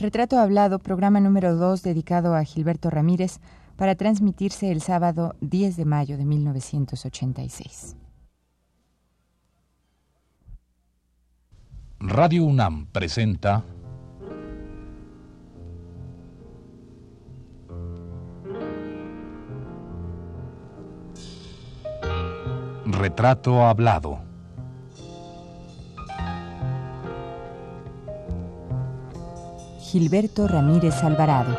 Retrato Hablado, programa número 2 dedicado a Gilberto Ramírez, para transmitirse el sábado 10 de mayo de 1986. Radio UNAM presenta Retrato Hablado. Gilberto Ramírez Alvarado.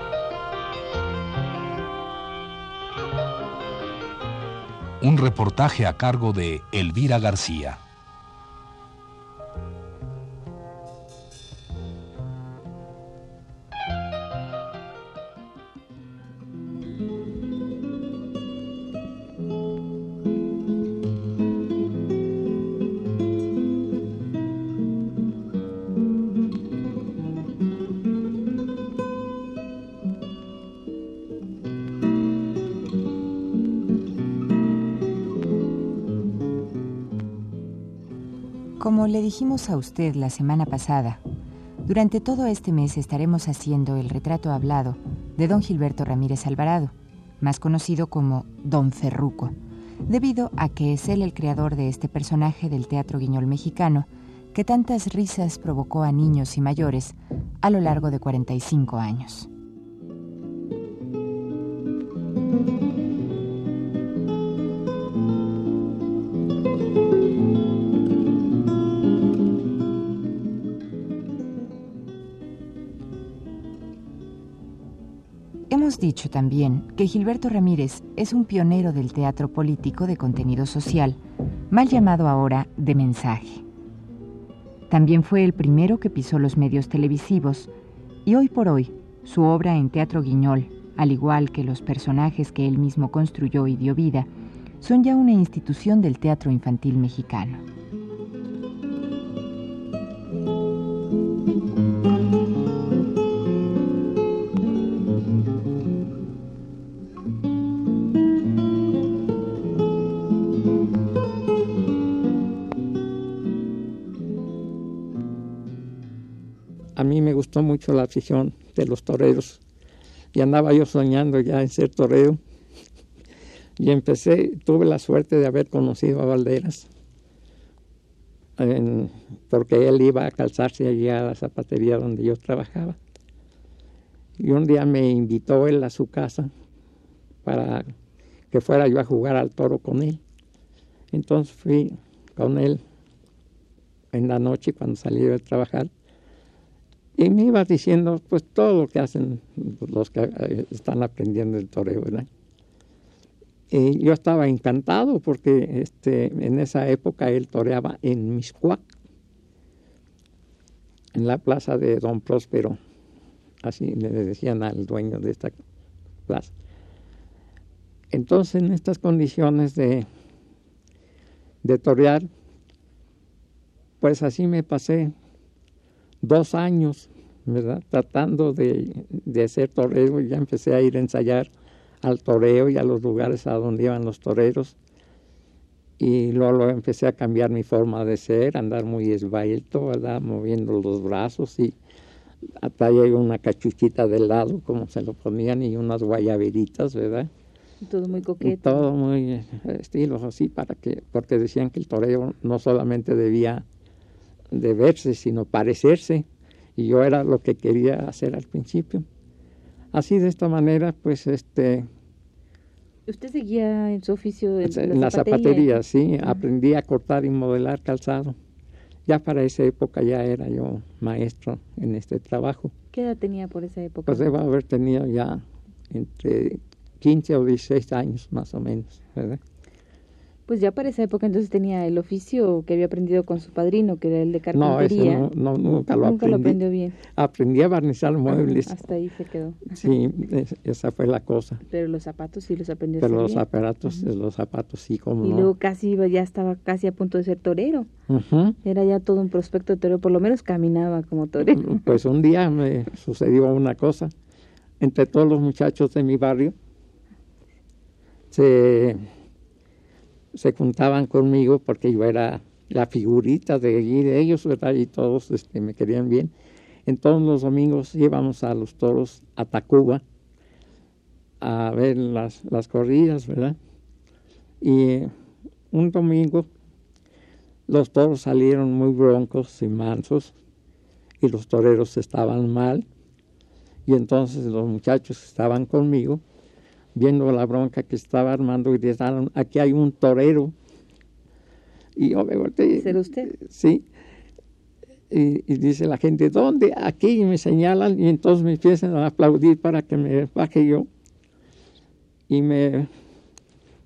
Un reportaje a cargo de Elvira García. Le dijimos a usted la semana pasada, durante todo este mes estaremos haciendo el retrato hablado de don Gilberto Ramírez Alvarado, más conocido como Don Ferruco, debido a que es él el creador de este personaje del teatro guiñol mexicano que tantas risas provocó a niños y mayores a lo largo de 45 años. Dicho también que Gilberto Ramírez es un pionero del teatro político de contenido social, mal llamado ahora de mensaje. También fue el primero que pisó los medios televisivos y hoy por hoy su obra en teatro guiñol, al igual que los personajes que él mismo construyó y dio vida, son ya una institución del teatro infantil mexicano. Mucho la afición de los toreros. Y andaba yo soñando ya en ser torero. Y empecé, tuve la suerte de haber conocido a Valderas porque él iba a calzarse allí a la zapatería donde yo trabajaba. Y un día me invitó él a su casa para que fuera yo a jugar al toro con él. Entonces fui con él en la noche cuando salí de trabajar y me iba diciendo, pues, todo lo que hacen los que eh, están aprendiendo el toreo, ¿verdad? Y yo estaba encantado porque este, en esa época él toreaba en Miscuac, en la plaza de Don Próspero, así le decían al dueño de esta plaza. Entonces, en estas condiciones de, de torear, pues así me pasé dos años, ¿verdad? Tratando de, de ser torero, ya empecé a ir a ensayar al toreo y a los lugares a donde iban los toreros. Y luego, empecé a cambiar mi forma de ser, andar muy esbelto, ¿verdad? Moviendo los brazos y traía una cachuchita de lado, como se lo ponían, y unas guayaberitas, ¿verdad? Todo muy coqueto. todo muy eh, estilos así, para que, porque decían que el toreo no solamente debía de verse, sino parecerse. Y yo era lo que quería hacer al principio. Así de esta manera, pues este... ¿Usted seguía en su oficio en, la, zapatería? sí. Aprendí a cortar y modelar calzado. Ya para esa época ya era yo maestro en este trabajo. ¿Qué edad tenía por esa época? Pues debo haber tenido ya entre 15 o 16 años más o menos, ¿verdad? Pues ya para esa época entonces tenía el oficio que había aprendido con su padrino, que era el de carpintería. No, no, nunca lo nunca aprendí. lo aprendió bien. Aprendí a barnizar muebles. hasta ahí se quedó. Sí, esa fue la cosa. Pero los zapatos sí los aprendió. Pero los aparatos, los zapatos sí, como Y no. luego casi iba, ya estaba casi a punto de ser torero. Era ya todo un prospecto de torero, por lo menos caminaba como torero. Pues un día me sucedió una cosa. Entre todos los muchachos de mi barrio, se se juntaban conmigo porque yo era la figurita de, ellos, ¿verdad? Y todos este, me querían bien. Entonces los domingos íbamos a los toros a Tacuba a ver las, las corridas, ¿verdad? Y un domingo los toros salieron muy broncos y mansos y los toreros estaban mal. Y entonces los muchachos estaban conmigo, viendo la bronca que estaba armando, y dijeron, aquí hay un torero. Y yo me volteé. ¿Ser usted? Sí. Y, dice la gente, ¿dónde? Aquí, y me señalan, y entonces me empiezan a aplaudir para que me baje yo. Y me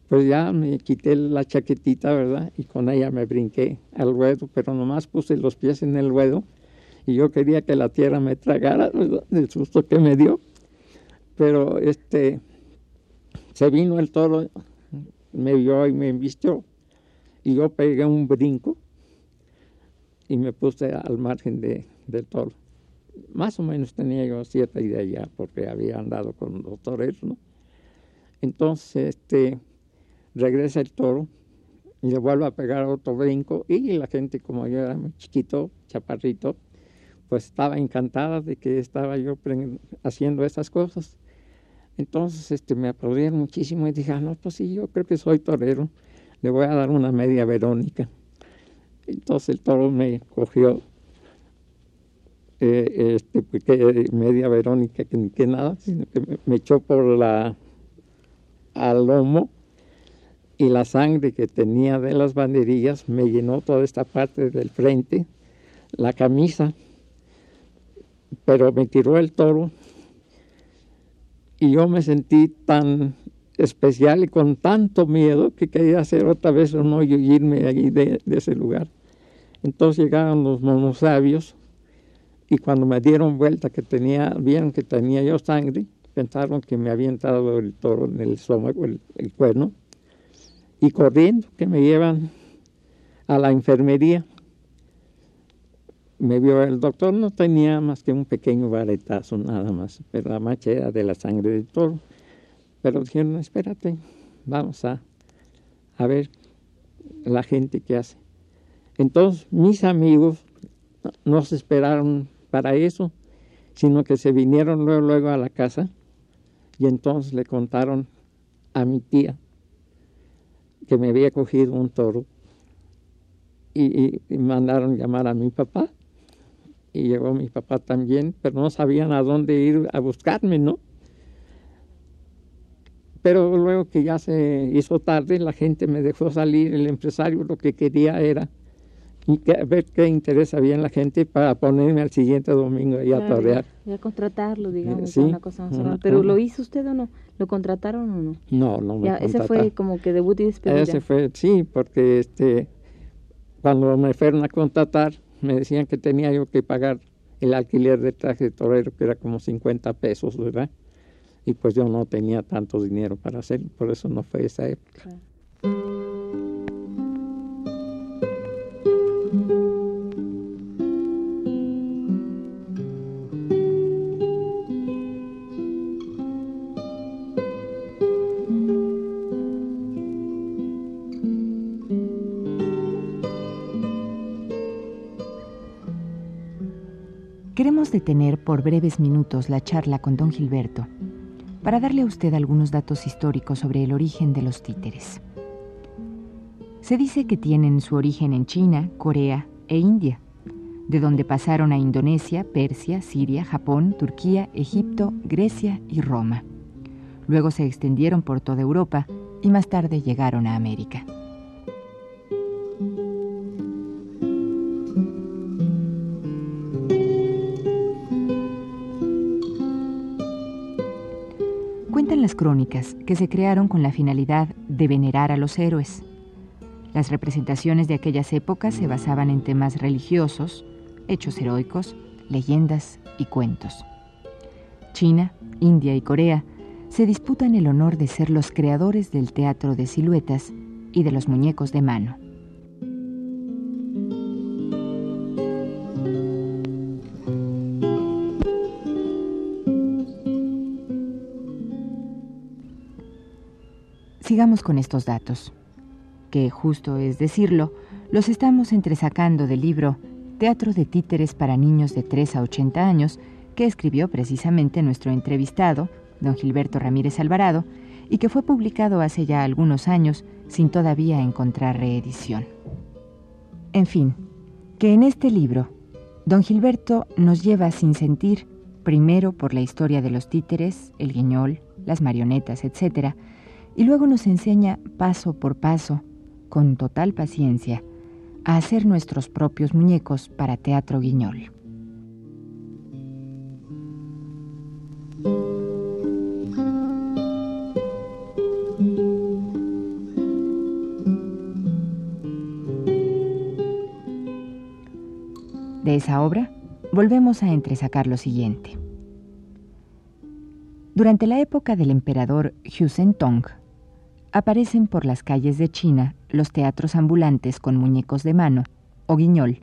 pues ya me quité la chaquetita, ¿verdad? Y con ella me brinqué al ruedo, pero nomás puse los pies en el ruedo y yo quería que la tierra me tragara, ¿verdad? Del susto que me dio. Pero este, se vino el toro, me vio y me invistió y yo pegué un brinco y me puse al margen de, del toro. Más o menos tenía yo siete ideas ya porque había andado con los toreros, ¿no? Entonces, este regresa el toro y le vuelve a pegar otro brinco y la gente como yo era muy chiquito, chaparrito, pues estaba encantada de que estaba yo haciendo esas cosas. Entonces este, me aplaudieron muchísimo y dije, ah, no, pues sí, yo creo que soy torero, le voy a dar una media Verónica. Entonces el toro me cogió eh, este, media Verónica, que, que nada, sino que me, echó por la al lomo y la sangre que tenía de las banderillas me llenó toda esta parte del frente, la camisa, pero me tiró el toro y yo me sentí tan especial y con tanto miedo que quería hacer otra vez un hoyo y irme allí de, de ese lugar. Entonces llegaron los monosabios y cuando me dieron vuelta que tenía, vieron que tenía yo sangre, pensaron que me había entrado el toro en el estómago, el, el cuerno, y corriendo que me llevan a la enfermería. Me vio el doctor, no tenía más que un pequeño varetazo nada más, pero la mancha era de la sangre del toro. Pero dijeron, espérate, vamos a, a ver la gente que hace. Entonces mis amigos no se esperaron para eso, sino que se vinieron luego, luego a la casa y entonces le contaron a mi tía que me había cogido un toro y, mandaron llamar a mi papá y llegó mi papá también, pero no sabían a dónde ir a buscarme, ¿no? Pero luego que ya se hizo tarde, la gente me dejó salir, el empresario lo que quería era y ver qué interés había en la gente para ponerme al siguiente domingo ahí a torear. Ya contratarlo, digamos, una cosa más Pero ¿lo hizo usted o no? ¿Lo contrataron o no? No, no me ya, Ese fue como que debut y despedida. Ese fue, sí, porque este, cuando me fueron a contratar, me decían que tenía yo que pagar el alquiler de traje de torero, que era como 50 pesos, ¿verdad? Y pues yo no tenía tanto dinero para hacerlo, por eso no fue esa época. Detener por breves minutos la charla con don Gilberto para darle a usted algunos datos históricos sobre el origen de los títeres. Se dice que tienen su origen en China, Corea e India, de donde pasaron a Indonesia, Persia, Siria, Japón, Turquía, Egipto, Grecia y Roma. Luego se extendieron por toda Europa y más tarde llegaron a América. Las crónicas que se crearon con la finalidad de venerar a los héroes. Las representaciones de aquellas épocas se basaban en temas religiosos, hechos heroicos, leyendas y cuentos. China, India y Corea se disputan el honor de ser los creadores del teatro de siluetas y de los muñecos de mano. Sigamos con estos datos, que justo es decirlo, los estamos entresacando del libro teatro de títeres para niños de 3 a 80 años, que escribió precisamente nuestro entrevistado, don Gilberto Ramírez Alvarado, y que fue publicado hace ya algunos años sin todavía encontrar reedición. En fin, que en este libro, don Gilberto nos lleva sin sentir, primero por la historia de los títeres, el guiñol, las marionetas, etc., y luego nos enseña paso por paso, con total paciencia, a hacer nuestros propios muñecos para teatro guiñol. De esa obra, volvemos a entresacar lo siguiente. Durante la época del emperador Tong, aparecen por las calles de China los teatros ambulantes con muñecos de mano, o guiñol,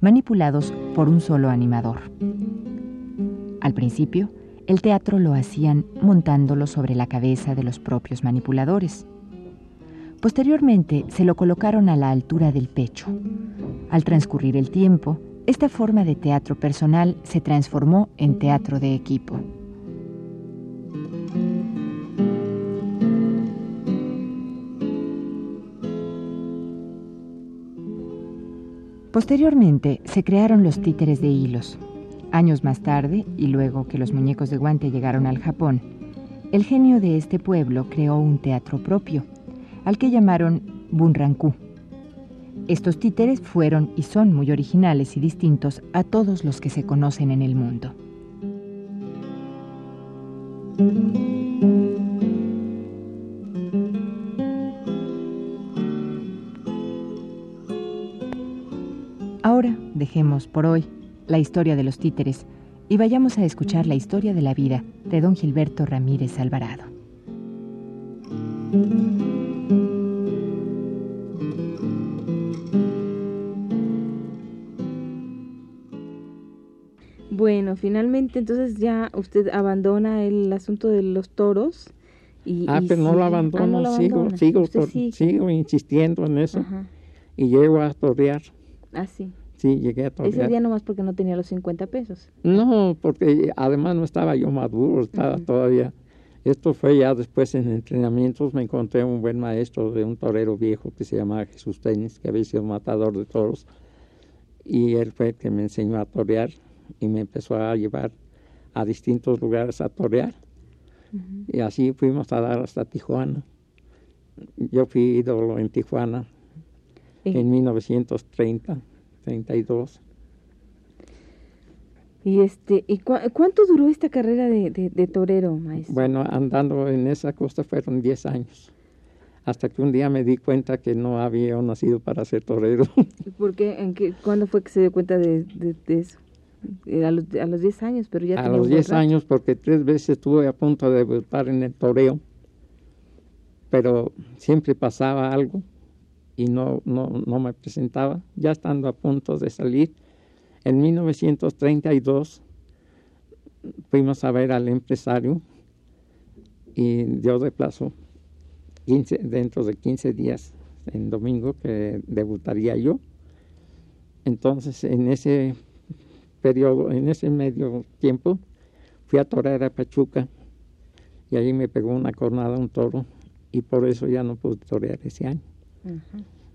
manipulados por un solo animador. Al principio, el teatro lo hacían montándolo sobre la cabeza de los propios manipuladores. Posteriormente se lo colocaron a la altura del pecho. Al transcurrir el tiempo, esta forma de teatro personal se transformó en teatro de equipo. Posteriormente se crearon los títeres de hilos. Años más tarde, y luego que los muñecos de guante llegaron al Japón, el genio de este pueblo creó un teatro propio, al que llamaron Bunranku. Estos títeres fueron y son muy originales y distintos a todos los que se conocen en el mundo. Por hoy la historia de los títeres y vayamos a escuchar la historia de la vida de don Gilberto Ramírez Alvarado. Bueno, finalmente entonces ya usted abandona el asunto de los toros. Y, ah, pero no lo ah, abandono, sigo, sigo, sigo insistiendo en eso. Y llego a torear. Ah, sí. Sí, llegué a torear. Ese día nomás porque no tenía los 50 pesos. No, porque además no estaba yo maduro, estaba todavía. Esto fue ya después en entrenamientos, me encontré un buen maestro de un torero viejo que se llamaba Jesús Tenis, que había sido matador de toros. Y él fue el que me enseñó a torear y me empezó a llevar a distintos lugares a torear. Y así fuimos a dar hasta Tijuana. Yo fui ídolo en Tijuana en 1930, 32. ¿Y, este, y cuánto duró esta carrera de, de, torero, maestro? Bueno, andando en esa costa fueron 10 años. Hasta que un día me di cuenta que no había nacido para ser torero. ¿Por qué? ¿En qué? ¿Cuándo fue que se dio cuenta de, de eso? Eh, a los, a los 10 años, pero ya A los 10 años, porque tres veces estuve a punto de debutar en el toreo, pero siempre pasaba algo y no, no, no me presentaba. Ya estando a punto de salir, en 1932 fuimos a ver al empresario y dio de plazo 15, dentro de 15 días, en domingo, que debutaría yo. Entonces, en ese periodo, en ese medio tiempo, fui a torear a Pachuca y ahí me pegó una cornada un toro y por eso ya no pude torear ese año.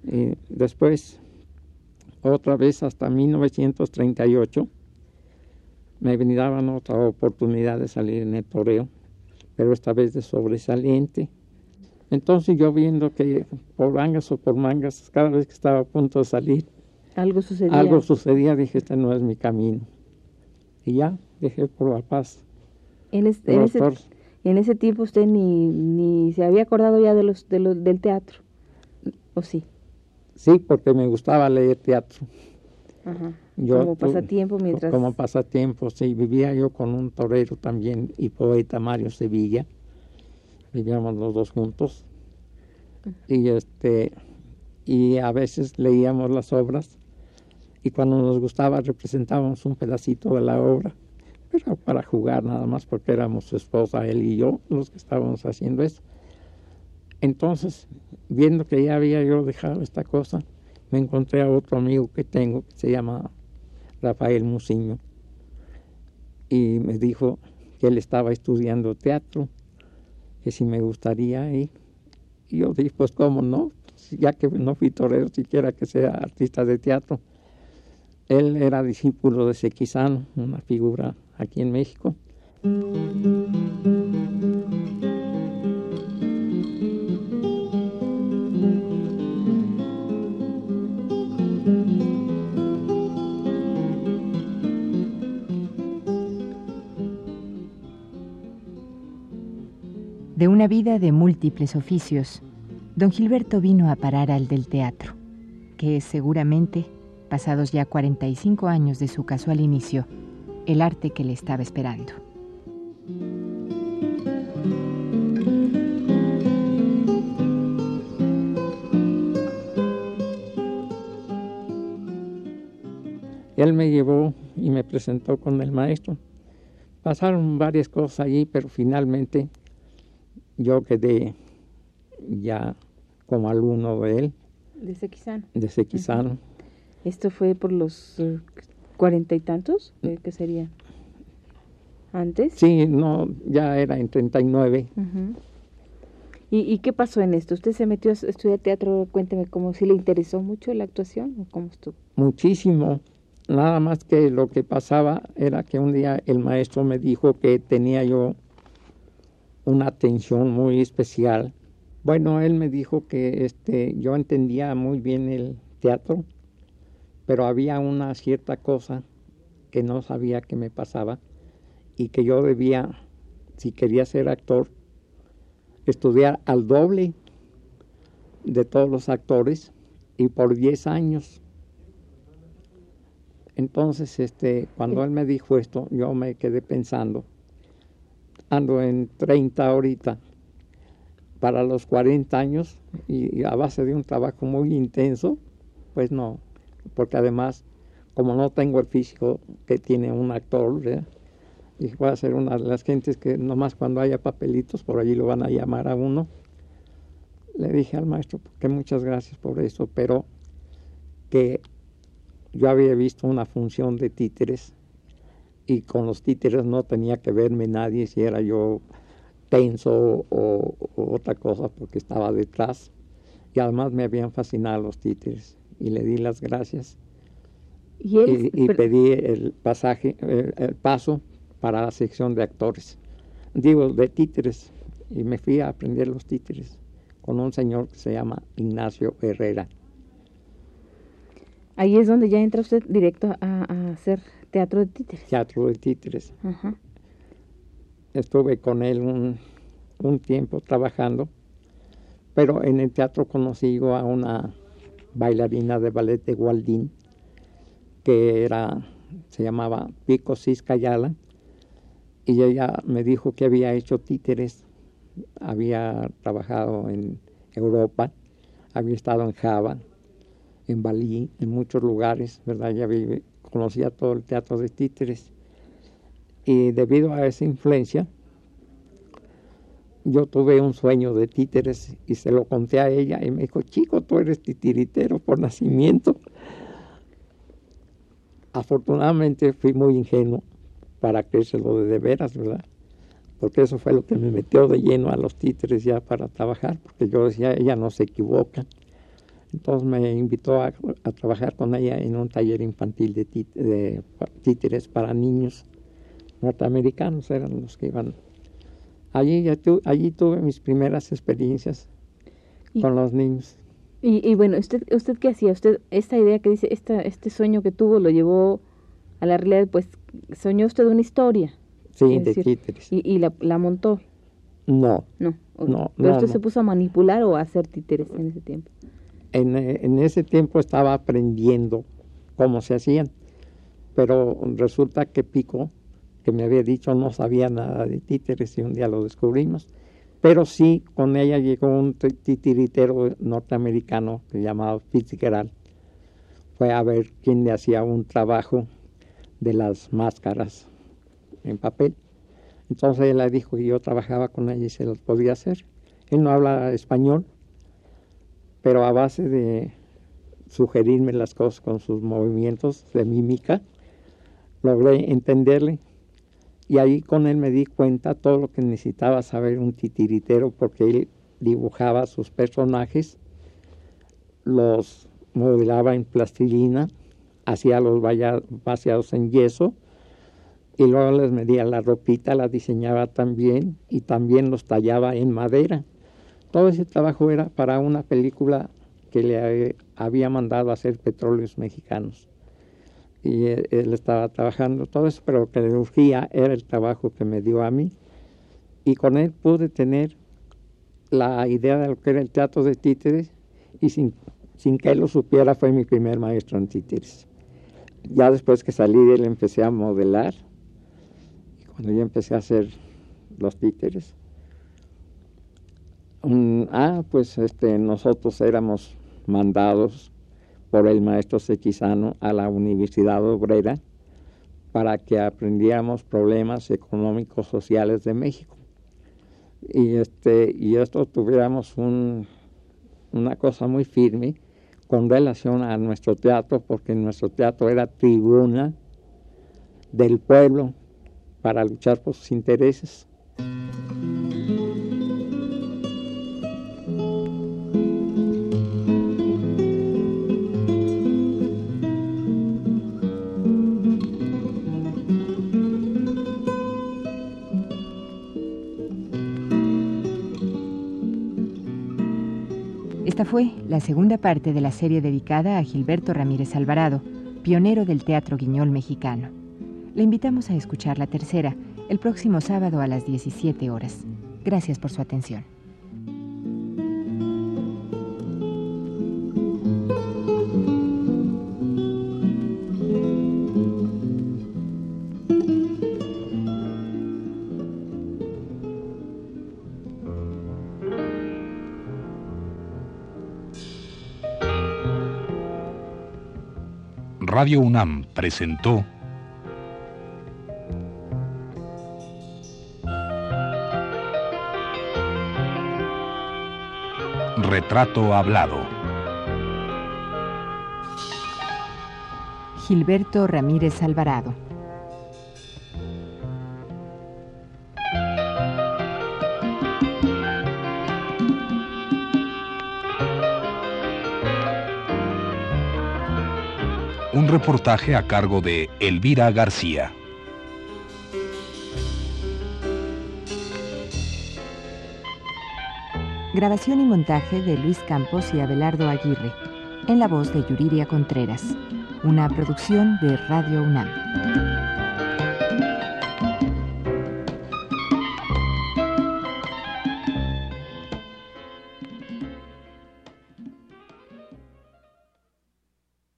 Y después, otra vez hasta 1938, me daban otra oportunidad de salir en el toreo, pero esta vez de sobresaliente. Entonces yo viendo que por mangas o por mangas, cada vez que estaba a punto de salir, algo sucedía. Algo sucedía, dije, este no es mi camino. Y ya, dejé por la paz. En, este, en, ese, en ese tiempo usted ni, ni se había acordado ya de los, de los, del teatro, ¿o sí? Sí, porque me gustaba leer teatro. Ajá. como pasatiempo mientras... Como pasatiempo, sí. Vivía yo con un torero también y poeta, Mario Sevilla. Vivíamos los dos juntos. Y este y a veces leíamos las obras y cuando nos gustaba representábamos un pedacito de la obra, pero para jugar nada más porque éramos su esposa, él y yo, los que estábamos haciendo eso. Entonces, viendo que ya había yo dejado esta cosa, me encontré a otro amigo que tengo que se llama Rafael Musiño, y me dijo que él estaba estudiando teatro, que si me gustaría ir. Y yo dije, pues cómo no, ya que no fui torero, siquiera que sea artista de teatro. Él era discípulo de Sequizano, una figura aquí en México. De una vida de múltiples oficios, don Gilberto vino a parar al del teatro, que seguramente, pasados ya 45 años de su casual inicio, el arte que le estaba esperando. Él me llevó y me presentó con el maestro. Pasaron varias cosas allí, pero finalmente yo quedé ya como alumno de él. De Sequizano. De Sequizano. ¿Esto fue por los eh, cuarenta y tantos? ¿Qué sería? ¿Antes? Sí, no, ya era en 39. ¿Y, ¿Y qué pasó en esto? ¿Usted se metió a estudiar teatro? Cuénteme, ¿cómo si le interesó mucho la actuación o cómo estuvo? Muchísimo. Nada más que lo que pasaba era que un día el maestro me dijo que tenía yo una atención muy especial. Bueno, él me dijo que este, yo entendía muy bien el teatro, pero había una cierta cosa que no sabía que me pasaba y que yo debía, si quería ser actor, estudiar al doble de todos los actores y por 10 años. Entonces, este, cuando él me dijo esto, yo me quedé pensando ando en 30 ahorita para los 40 años y, a base de un trabajo muy intenso, pues no, porque además, como no tengo el físico que tiene un actor, y voy a ser una de las gentes que nomás cuando haya papelitos por allí lo van a llamar a uno. Le dije al maestro que muchas gracias por eso, pero que yo había visto una función de títeres y con los títeres no tenía que verme nadie si era yo tenso o, otra cosa porque estaba detrás. Y además me habían fascinado los títeres y le di las gracias. Y, pedí el pasaje el, paso para la sección de actores. Digo de títeres. Y me fui a aprender los títeres con un señor que se llama Ignacio Herrera. Ahí es donde ya entra usted directo a, a hacer Teatro de Títeres. Teatro de Títeres. Estuve con él un, tiempo trabajando, pero en el teatro conocí a una bailarina de ballet de Gualdín, que era, se llamaba Pico Ciscayala, y ella me dijo que había hecho títeres, había trabajado en Europa, había estado en Java, en Bali, en muchos lugares, ¿verdad? Ya vive, conocía todo el teatro de títeres. Y debido a esa influencia, yo tuve un sueño de títeres y se lo conté a ella y me dijo, chico, tú eres titiritero por nacimiento. Afortunadamente fui muy ingenuo para creérselo de, de veras, ¿verdad? Porque eso fue lo que me metió de lleno a los títeres ya para trabajar, porque yo decía, ella no se equivoca. Entonces me invitó a, trabajar con ella en un taller infantil de, títeres para niños norteamericanos, eran los que iban. Allí, allí tuve mis primeras experiencias con los niños. Y, bueno, ¿usted, ¿usted qué hacía? ¿Usted esta idea que dice, esta, este sueño que tuvo lo llevó a la realidad? Pues soñó usted una historia. Sí, de títeres. ¿Y, la, la, montó? No. No. no ¿Pero usted se puso a manipular o a hacer títeres en ese tiempo? En, ese tiempo estaba aprendiendo cómo se hacían, pero resulta que Pico, que me había dicho no sabía nada de títeres y un día lo descubrimos, pero sí con ella llegó un titiritero norteamericano que se Fitzgerald, fue a ver quién le hacía un trabajo de las máscaras en papel. Entonces él le dijo que yo trabajaba con ella y se los podía hacer. Él no habla español, pero a base de sugerirme las cosas con sus movimientos de mímica, logré entenderle y ahí con él me di cuenta todo lo que necesitaba saber un titiritero porque él dibujaba sus personajes, los modelaba en plastilina, hacía los vaciados en yeso y luego les medía la ropita, la diseñaba también y también los tallaba en madera. Todo ese trabajo era para una película que le había mandado a hacer Petróleos Mexicanos. Y él estaba trabajando todo eso, pero lo que le urgía era el trabajo que me dio a mí. Y con él pude tener la idea de lo que era el teatro de títeres y sin, sin que él lo supiera fue mi primer maestro en títeres. Ya después que salí de él empecé a modelar y cuando yo empecé a hacer los títeres, ah, pues este, nosotros éramos mandados por el maestro Sequizano a la Universidad Obrera para que aprendiéramos problemas económicos sociales de México y este y esto tuviéramos un, una cosa muy firme con relación a nuestro teatro porque nuestro teatro era tribuna del pueblo para luchar por sus intereses. Fue la segunda parte de la serie dedicada a Gilberto Ramírez Alvarado, pionero del teatro guiñol mexicano. Le invitamos a escuchar la tercera el próximo sábado a las 17 horas. Gracias por su atención. Radio UNAM presentó Retrato Hablado. Gilberto Ramírez Alvarado. Reportaje a cargo de Elvira García. Grabación y montaje de Luis Campos y Abelardo Aguirre, en la voz de Yuridia Contreras, una producción de Radio UNAM.